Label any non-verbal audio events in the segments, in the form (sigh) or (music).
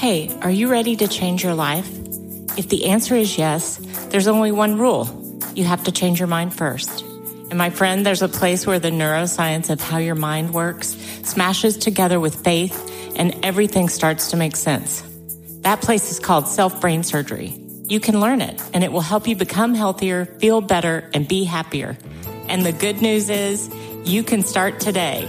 Hey, are you ready to change your life? If the answer is yes, there's only one rule you have to change your mind first. And my friend, there's a place where the neuroscience of how your mind works smashes together with faith and everything starts to make sense. That place is called self brain surgery. You can learn it and it will help you become healthier, feel better, and be happier. And the good news is you can start today.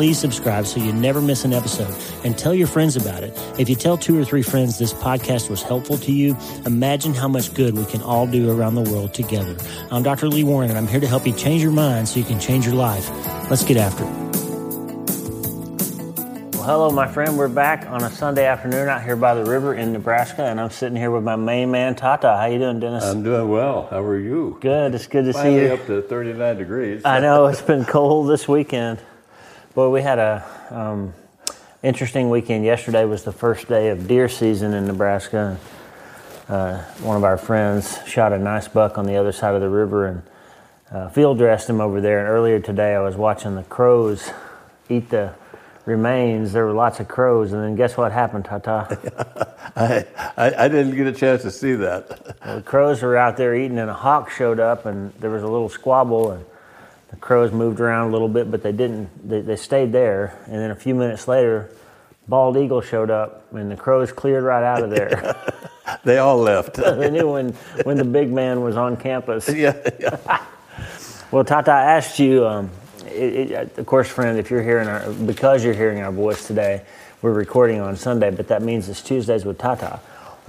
please subscribe so you never miss an episode and tell your friends about it. If you tell two or three friends this podcast was helpful to you, imagine how much good we can all do around the world together. I'm Dr. Lee Warren and I'm here to help you change your mind so you can change your life. Let's get after it. Well, hello, my friend. We're back on a Sunday afternoon out here by the river in Nebraska, and I'm sitting here with my main man, Tata. How you doing, Dennis? I'm doing well. How are you? Good. It's good to Finally see you. up to 39 degrees. I know it's been cold this weekend. Boy, we had a um, interesting weekend. Yesterday was the first day of deer season in Nebraska. Uh, one of our friends shot a nice buck on the other side of the river and uh, field dressed him over there. And earlier today, I was watching the crows eat the remains. There were lots of crows, and then guess what happened, Tata? (laughs) I, I, I didn't get a chance to see that. Well, the crows were out there eating, and a hawk showed up, and there was a little squabble, and the crows moved around a little bit, but they didn't. They, they stayed there, and then a few minutes later, bald eagle showed up, and the crows cleared right out of there. (laughs) They all left. (laughs) they knew when when the big man was on campus. (laughs) yeah, yeah. Well, Tata, I asked you, um, it, it, of course, friend, if you're hearing our, because you're hearing our voice today, we're recording on Sunday, but that means it's Tuesdays with Tata.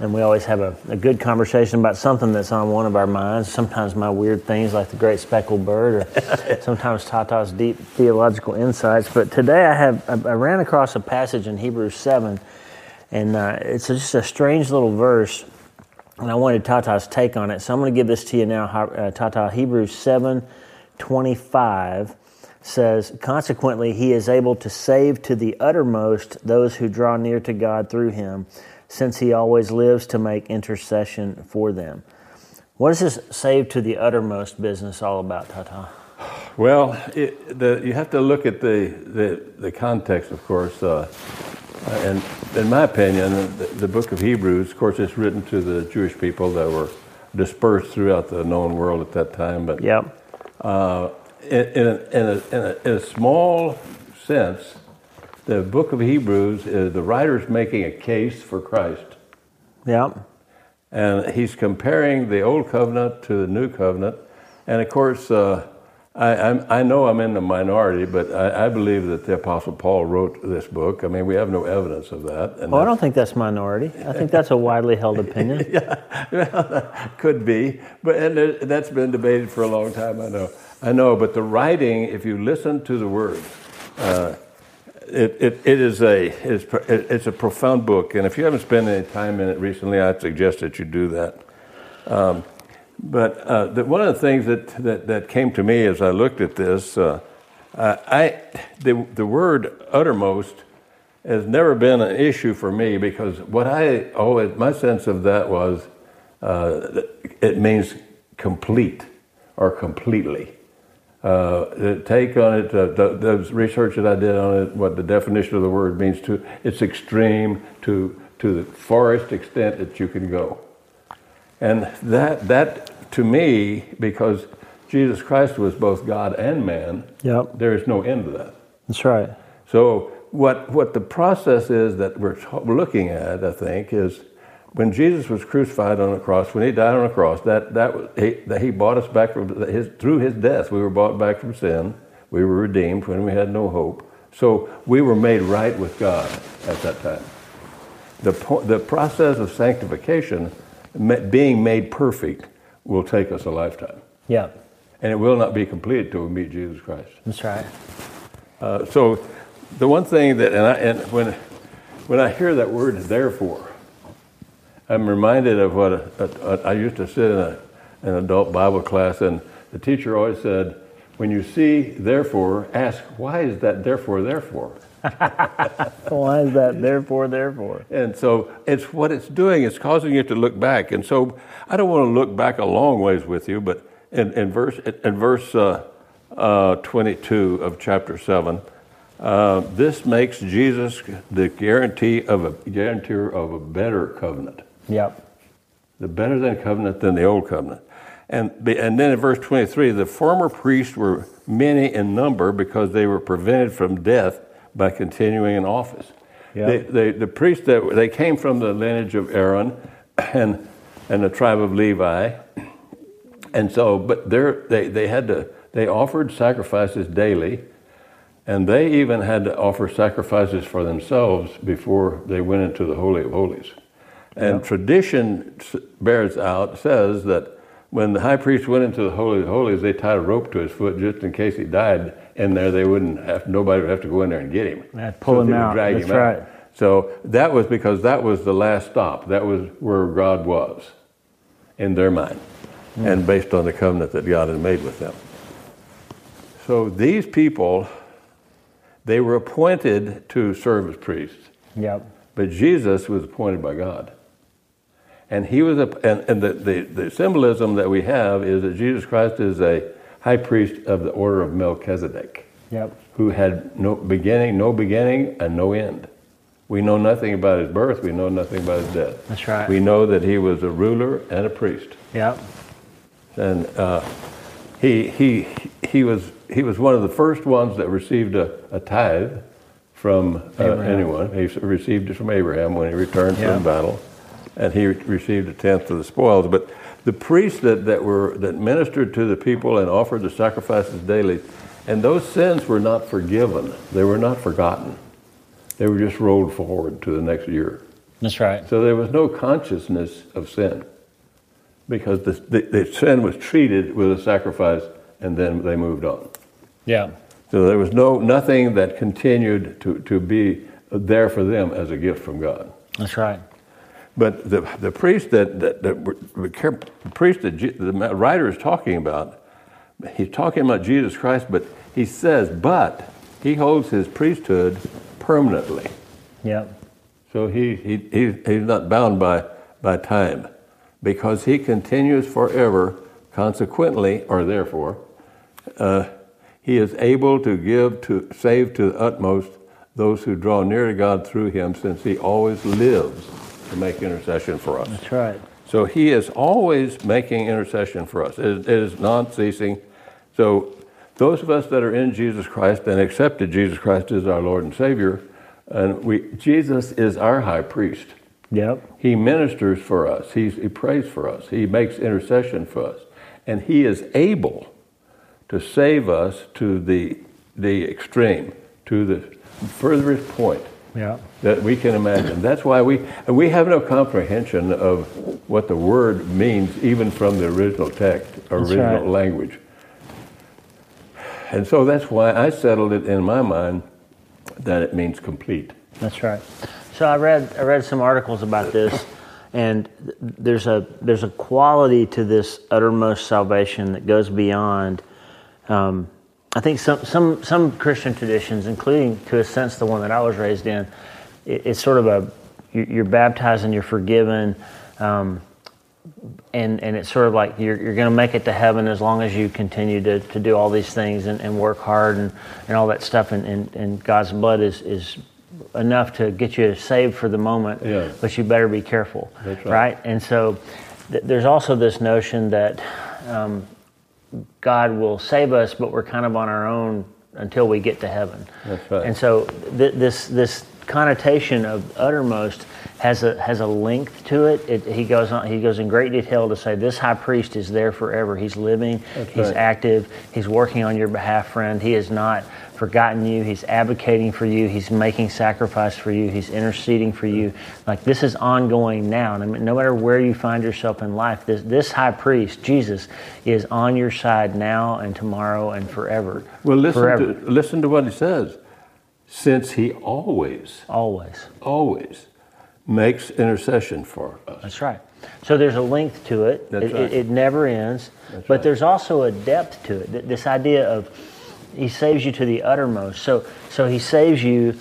And we always have a, a good conversation about something that's on one of our minds. Sometimes my weird things like the great speckled bird, or (laughs) sometimes Tata's deep theological insights. But today I have I, I ran across a passage in Hebrews 7, and uh, it's just a strange little verse and I wanted Tata's take on it. So I'm going to give this to you now. Uh, Tata, Hebrews 7 25 says, Consequently, he is able to save to the uttermost those who draw near to God through him, since he always lives to make intercession for them. What is this save to the uttermost business all about, Tata? Well, it, the, you have to look at the, the, the context, of course. Uh, and in my opinion, the, the book of Hebrews, of course, it's written to the Jewish people that were dispersed throughout the known world at that time. But Yep. uh, in, in, a, in, a, in, a, in a small sense, the book of Hebrews is the writer's making a case for Christ. Yep. And he's comparing the old covenant to the new covenant. And of course, uh, I, I'm, I know I'm in the minority, but I, I believe that the Apostle Paul wrote this book. I mean, we have no evidence of that. And Well, I don't think that's minority. I think that's a widely held (laughs) opinion. yeah, well, could be, but and that's been debated for a long time. I know, I know. But the writing, if you listen to the words, uh, it, it, it is a it's, it's a profound book. And if you haven't spent any time in it recently, I'd suggest that you do that. Um, but uh, the, one of the things that, that, that came to me as I looked at this, uh, I the, the word uttermost has never been an issue for me because what I always my sense of that was uh, it means complete or completely. Uh, the take on it, uh, the, the research that I did on it, what the definition of the word means to it's extreme to to the farthest extent that you can go. And that, that to me, because Jesus Christ was both God and man, Yep. there is no end to that. That's right. So what, what the process is that we're t- looking at, I think, is when Jesus was crucified on the cross, when he died on the cross, that, that, was, he, that he bought us back from his, through his death. We were bought back from sin. We were redeemed when we had no hope. So we were made right with God at that time. The, the process of sanctification, being made perfect, will take us a lifetime. Yep. And it will not be complete until we meet Jesus Christ. That's right. Uh, so the one thing that, and, I, and when, when I hear that word is therefore, I'm reminded of what a, a, a, I used to sit in a, an adult Bible class, and the teacher always said, "When you see therefore, ask why is that therefore therefore." (laughs) (laughs) Why is that therefore therefore? And so it's what it's doing. It's causing you to look back. And so I don't want to look back a long ways with you, but in, in verse in verse uh, uh, 22 of chapter seven, uh, this makes Jesus the guarantee of a guarantor of a better covenant. Yep. The better than covenant than the old covenant. And, and then in verse 23, the former priests were many in number because they were prevented from death by continuing in office. Yep. They, they, the priests that they came from the lineage of Aaron (clears throat) and, and the tribe of Levi. And so, but they, they had to, they offered sacrifices daily, and they even had to offer sacrifices for themselves before they went into the Holy of Holies. And Yep. tradition bears out, says that when the high priest went into the Holy of Holies, they tied a rope to his foot just in case he died in there. They wouldn't have, nobody would have to go in there and get him. Yeah, pull So him out. drag That's him out. right. So that was because that was the last stop. That was where God was in their mind Hmm. and based on the covenant that God had made with them. So these people, they were appointed to serve as priests. Yep. But Jesus was appointed by God. And he was a, and, and the, the, the symbolism that we have is that Jesus Christ is a high priest of the order of Melchizedek, Yep. who had no beginning, no beginning, and no end. We know nothing about his birth, we know nothing about his death. That's right. We know that he was a ruler and a priest. Yep. And uh, he, he, he, was, he was one of the first ones that received a, a tithe from uh, anyone. He received it from Abraham when he returned Yeah. from battle, and he received a tenth of the spoils. But the priests that, that, were, that ministered to the people and offered the sacrifices daily, and those sins were not forgiven, they were not forgotten. They were just rolled forward to the next year. That's right. So there was no consciousness of sin because the, the, the sin was treated with a sacrifice and then they moved on. Yeah. So there was no nothing that continued to, to be there for them as a gift from God. That's right. But the, the priest that, that, that the priest that the writer is talking about, he's talking about Jesus Christ, but he says, but he holds his priesthood permanently. Yeah. So he, he, he, he's not bound by, by time because he continues forever. Consequently, or therefore, uh, he is able to give to save to the utmost those who draw near to God through him, since he always lives to make intercession for us. That's right. So he is always making intercession for us. It, it is non ceasing. So those of us that are in Jesus Christ and accepted Jesus Christ as our Lord and Savior, and we, Jesus is our high priest. Yep. He ministers for us. He's, he prays for us. He makes intercession for us. And he is able to save us to the, the extreme, to the furthest point Yep. that we can imagine. That's why we we have no comprehension of what the word means, even from the original text, original right. language. And so that's why I settled it in my mind that it means complete. That's right. So I read I read some articles about this, and there's a there's a quality to this uttermost salvation that goes beyond. Um, I think some some some Christian traditions, including to a sense the one that I was raised in, it, it's sort of a you- you're baptized and you're forgiven. Um, and and it's sort of like you're, you're going to make it to heaven as long as you continue to, to do all these things and, and work hard and, and all that stuff and, and, and God's blood is, is enough to get you saved for the moment Yeah. but you better be careful That's right. and so th- there's also this notion that um, God will save us but we're kind of on our own until we get to heaven That's right. and so th- this this connotation of uttermost has a has a length to it. it. He goes on. He goes in great detail to say this high priest is there forever. He's living. That's he's right. active. He's working on your behalf, friend. He is not forgotten you. He's advocating for you. He's making sacrifice for you. He's interceding for you. Like this is ongoing now. And I mean, no matter where you find yourself in life, this this high priest, Jesus, is on your side now and tomorrow and forever. Well, listen forever, to, listen to what he says. Since he always, always. always. makes intercession for us. That's right. So there's a length to it. That's it, right. it, it never ends. That's but right. there's also a depth to it. This idea of He saves you to the uttermost. So so He saves you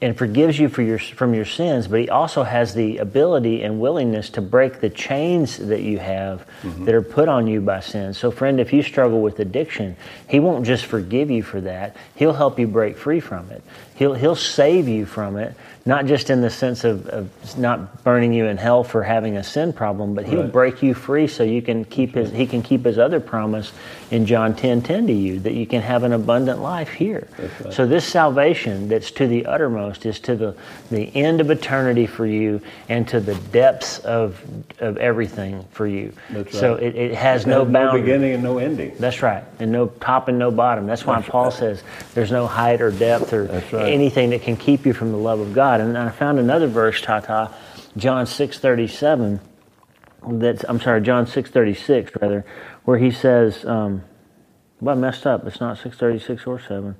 and forgives you for your from your sins, but He also has the ability and willingness to break the chains that you have Mm-hmm. that are put on you by sin. So friend, if you struggle with addiction, He won't just forgive you for that. He'll help you break free from it. He'll He'll save you from it, not just in the sense of, of not burning you in hell for having a sin problem, but He'll Right. break you free so you can keep His He can keep His other promise in John 10, 10 to you that you can have an abundant life here. Right. So this salvation that's to the uttermost is to the, the end of eternity for you and to the depths of, of everything for you. That's So it, it has It no has boundary. beginning and no ending. That's right. And no top and no bottom. That's why Paul right. says there's no height or depth or right. Anything that can keep you from the love of God. And I found another verse, Tata, John 6:37. That's I'm sorry, John 6:36 rather, where he says, um, well, I messed up. It's not 636 or 7.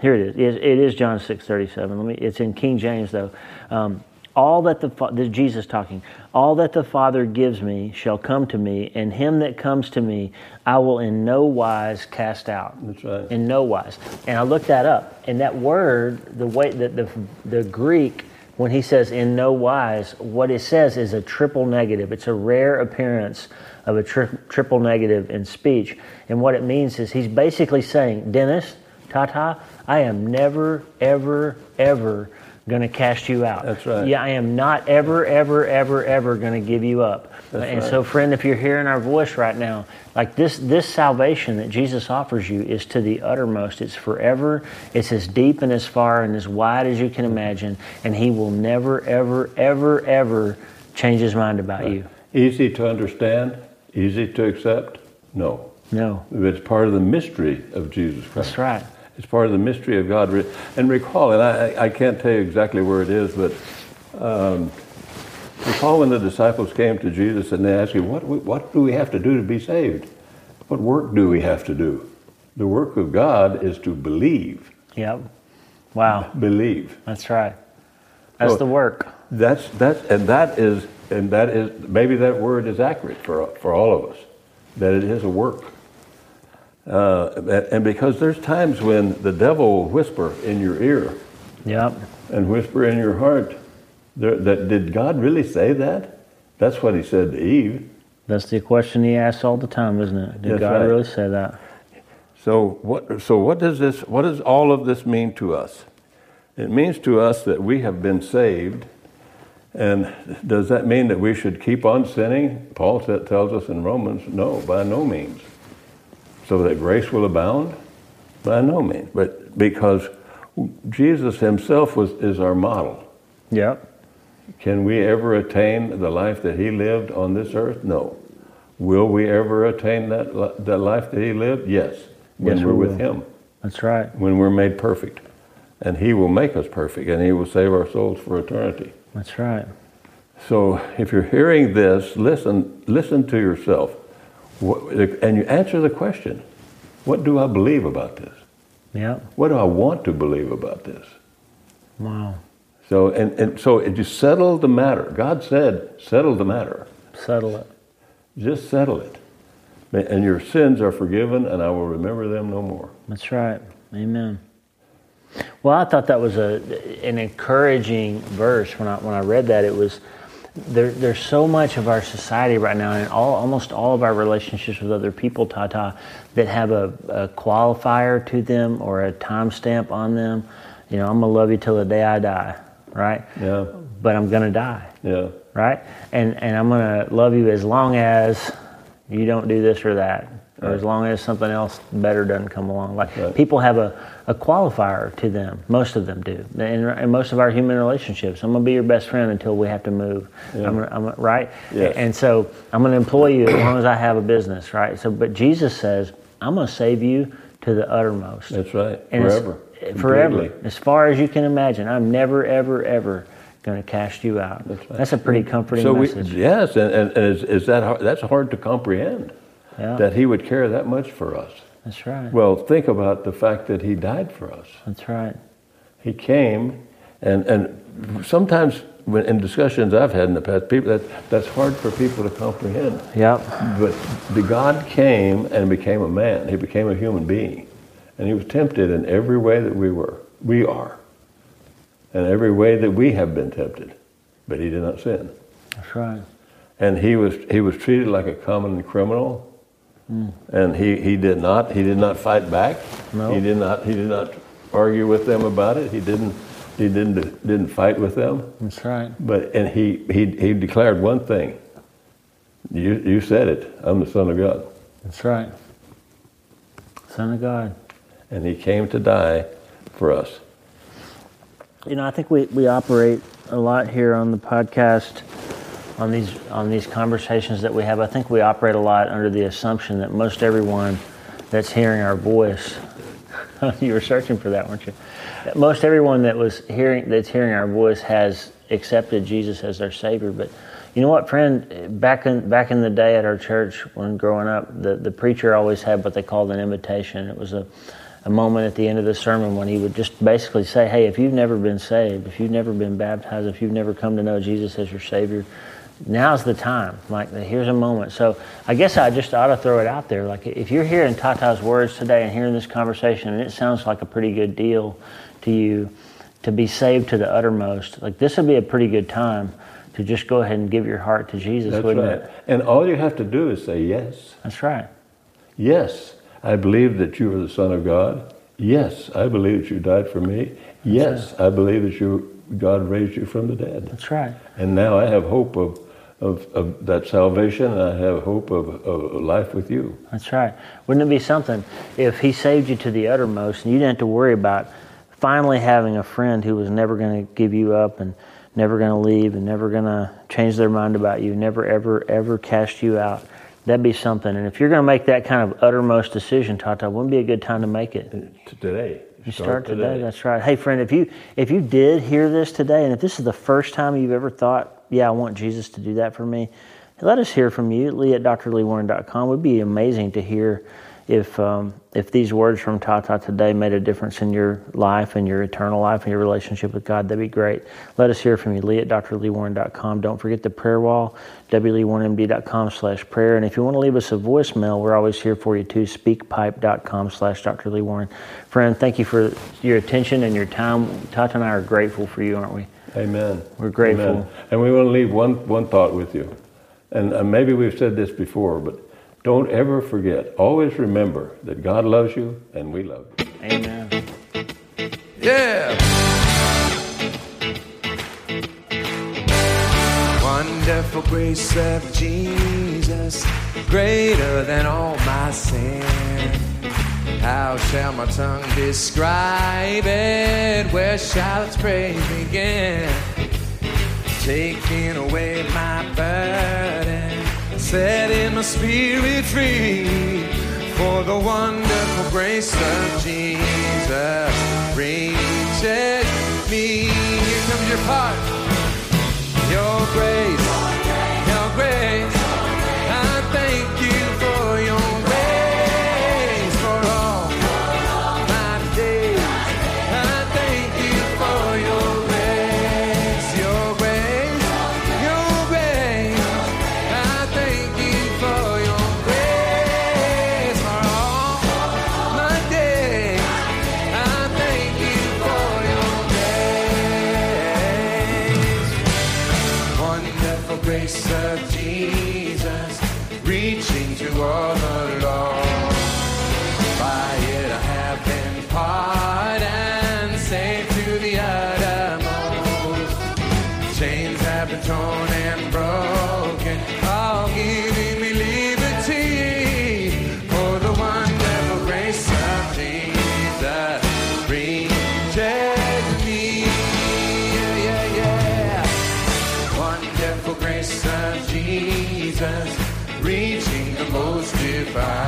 Here it is. It, it is John 6:37. Let me. It's in King James though. Um, all that the this is Jesus talking. All that the Father gives me shall come to me, and him that comes to me, I will in no wise cast out. That's right. In no wise. And I looked that up, and that word, the way that the the Greek, when he says in no wise, what it says is a triple negative. It's a rare appearance of a tri- triple negative in speech, and what it means is he's basically saying, Dennis, Tata, I am never, ever, ever going to cast you out. That's right. Yeah, I am not ever, ever, ever, ever going to give you up. That's and right. so, friend, if you're hearing our voice right now, like this, this salvation that Jesus offers you is to the uttermost. It's forever. It's as deep and as far and as wide as you can imagine. And He will never, ever, ever, ever change His mind about you. Easy to understand, easy to accept? No. No, It's part of the mystery of Jesus Christ. that's right. It's part of the mystery of God. And recall, and I, I can't tell you exactly where it is, but um, recall when the disciples came to Jesus and they asked him, what, what do we have to do to be saved? What work do we have to do? The work of God is to believe. Yep. Wow, Believe. that's right. That's So- the work. That's, that's, and that is, and that is, maybe that word is accurate for, for all of us, that it is a work. Uh, and- because there's times when the devil will whisper in your ear Yep. and whisper in your heart, that did God really say that? That's what he said to Eve. That's the question He asks all the time, isn't it? Did That's God right. really say that? So what, so what does this, what does all of this mean to us? It means to us that we have been saved. And does that mean that we should keep on sinning? Paul tells us in Romans, no, by no means. So that grace will abound? By no means. But because Jesus himself was, is our model. Yep. Can we ever attain the life that he lived on this earth? No. Will we ever attain that, that life that he lived? Yes. When Yes, we're we with him, That's right. when we're made perfect. And he will make us perfect and he will save our souls for eternity. That's right. So if you're hearing this, listen, listen to yourself. And you answer the question, what do I believe about this? Yep. What do I want to believe about this? Wow. So, and, and so it just settle the matter. God said, settle the matter. Settle it. Just settle it. And your sins are forgiven, and I will remember them no more. That's right. Amen. Well, I thought that was a an encouraging verse when I when I read that. It was there. There's so much of our society right now, and all almost all of our relationships with other people, Tata, that have a, a qualifier to them or a timestamp on them. You know, I'm gonna love you till the day I die, right? Yeah, But I'm gonna die. yeah, right? And and I'm gonna love you as long as you don't do this or that, or as long as something else better doesn't come along. Like Right. people have a, a qualifier to them. Most of them do, and, and most of our human relationships. I'm gonna be your best friend until we have to move. Yeah. I'm, gonna, I'm right. Yes. And so I'm gonna employ you as long as I have a business, right? So, but Jesus says I'm gonna save you to the uttermost. that's right. And it's- Forever. Forever. As far as you can imagine. I'm never, ever, ever going to cast you out. That's right. a pretty comforting So we, message. yes, and, and, and is, is that hard, that's hard to comprehend yeah, that He would care that much for us. that's right. Well, think about the fact that He died for us. that's right. He came, and and sometimes when, in discussions I've had in the past, people that that's hard for people to comprehend. Yeah. But the God came and became a man. He became a human being, and he was tempted in every way that we were, we are, and every way that we have been tempted, but he did not sin. That's right. And he was he was treated like a common criminal, and he, he did not he did not fight back. No. He did not he did not argue with them about it. He didn't he didn't didn't fight with them. That's right. But and he he he declared one thing. You you said it. I'm the son of God, That's right. Son of God. and he came to die for us. You know, I think we, we operate a lot here on the podcast, on these on these conversations that we have. I think we operate a lot under the assumption that most everyone that's hearing our voice, (laughs) you were searching for that, weren't you? Most everyone that was hearing that's hearing our voice has accepted Jesus as their Savior. But you know what, friend? Back in back in the day at our church when growing up, the, the preacher always had what they called an invitation. It was a a moment at the end of the sermon when he would just basically say, Hey, if you've never been saved, if you've never been baptized, if you've never come to know Jesus as your Savior, now's the time. Like, here's a moment. So I guess I just ought to throw it out there. Like, if you're hearing Tata's words today and hearing this conversation, and it sounds like a pretty good deal to you to be saved to the uttermost, like, this would be a pretty good time to just go ahead and give your heart to Jesus, That's wouldn't right. it? And all you have to do is say yes. That's right. Yes, I believe that you are the Son of God. Yes, I believe that you died for me. Yes, I believe that you God raised you from the dead. That's right. And now I have hope of, of, of that salvation and I have hope of, of life with you. That's right. Wouldn't it be something if he saved you to the uttermost and you didn't have to worry about finally having a friend who was never going to give you up and never going to leave and never going to change their mind about you, never, ever, ever cast you out? That'd be something. And if you're going to make that kind of uttermost decision, Tata, wouldn't be a good time to make it? To today. You start today. That's right. Hey, friend, if you if you did hear this today, and if this is the first time you've ever thought, yeah, I want Jesus to do that for me, let us hear from you. Lee at drleewarren.com. It would be amazing to hear if um, if these words from Tata today made a difference in your life and your eternal life and your relationship with God. That'd be great. Let us hear from you. Lee at drleewarren.com. Don't forget the prayer wall, wleewarrenmd.com slash prayer. And if you want to leave us a voicemail, we're always here for you too. Speakpipe.com slash Dr. Lee Warren. Friend, thank you for your attention and your time. Tata and I are grateful for you, aren't we? Amen. We're grateful. Amen. And we want to leave one, one thought with you. And uh, maybe we've said this before, but don't ever forget. Always remember that God loves you and we love you. Amen. Yeah. Wonderful grace of Jesus, greater than all my sin. How shall my tongue describe it? Where shall its praise begin? Taking away my burden, setting my spirit free. For the wonderful grace of Jesus reaches me. Here comes your part. Your grace, your grace. Most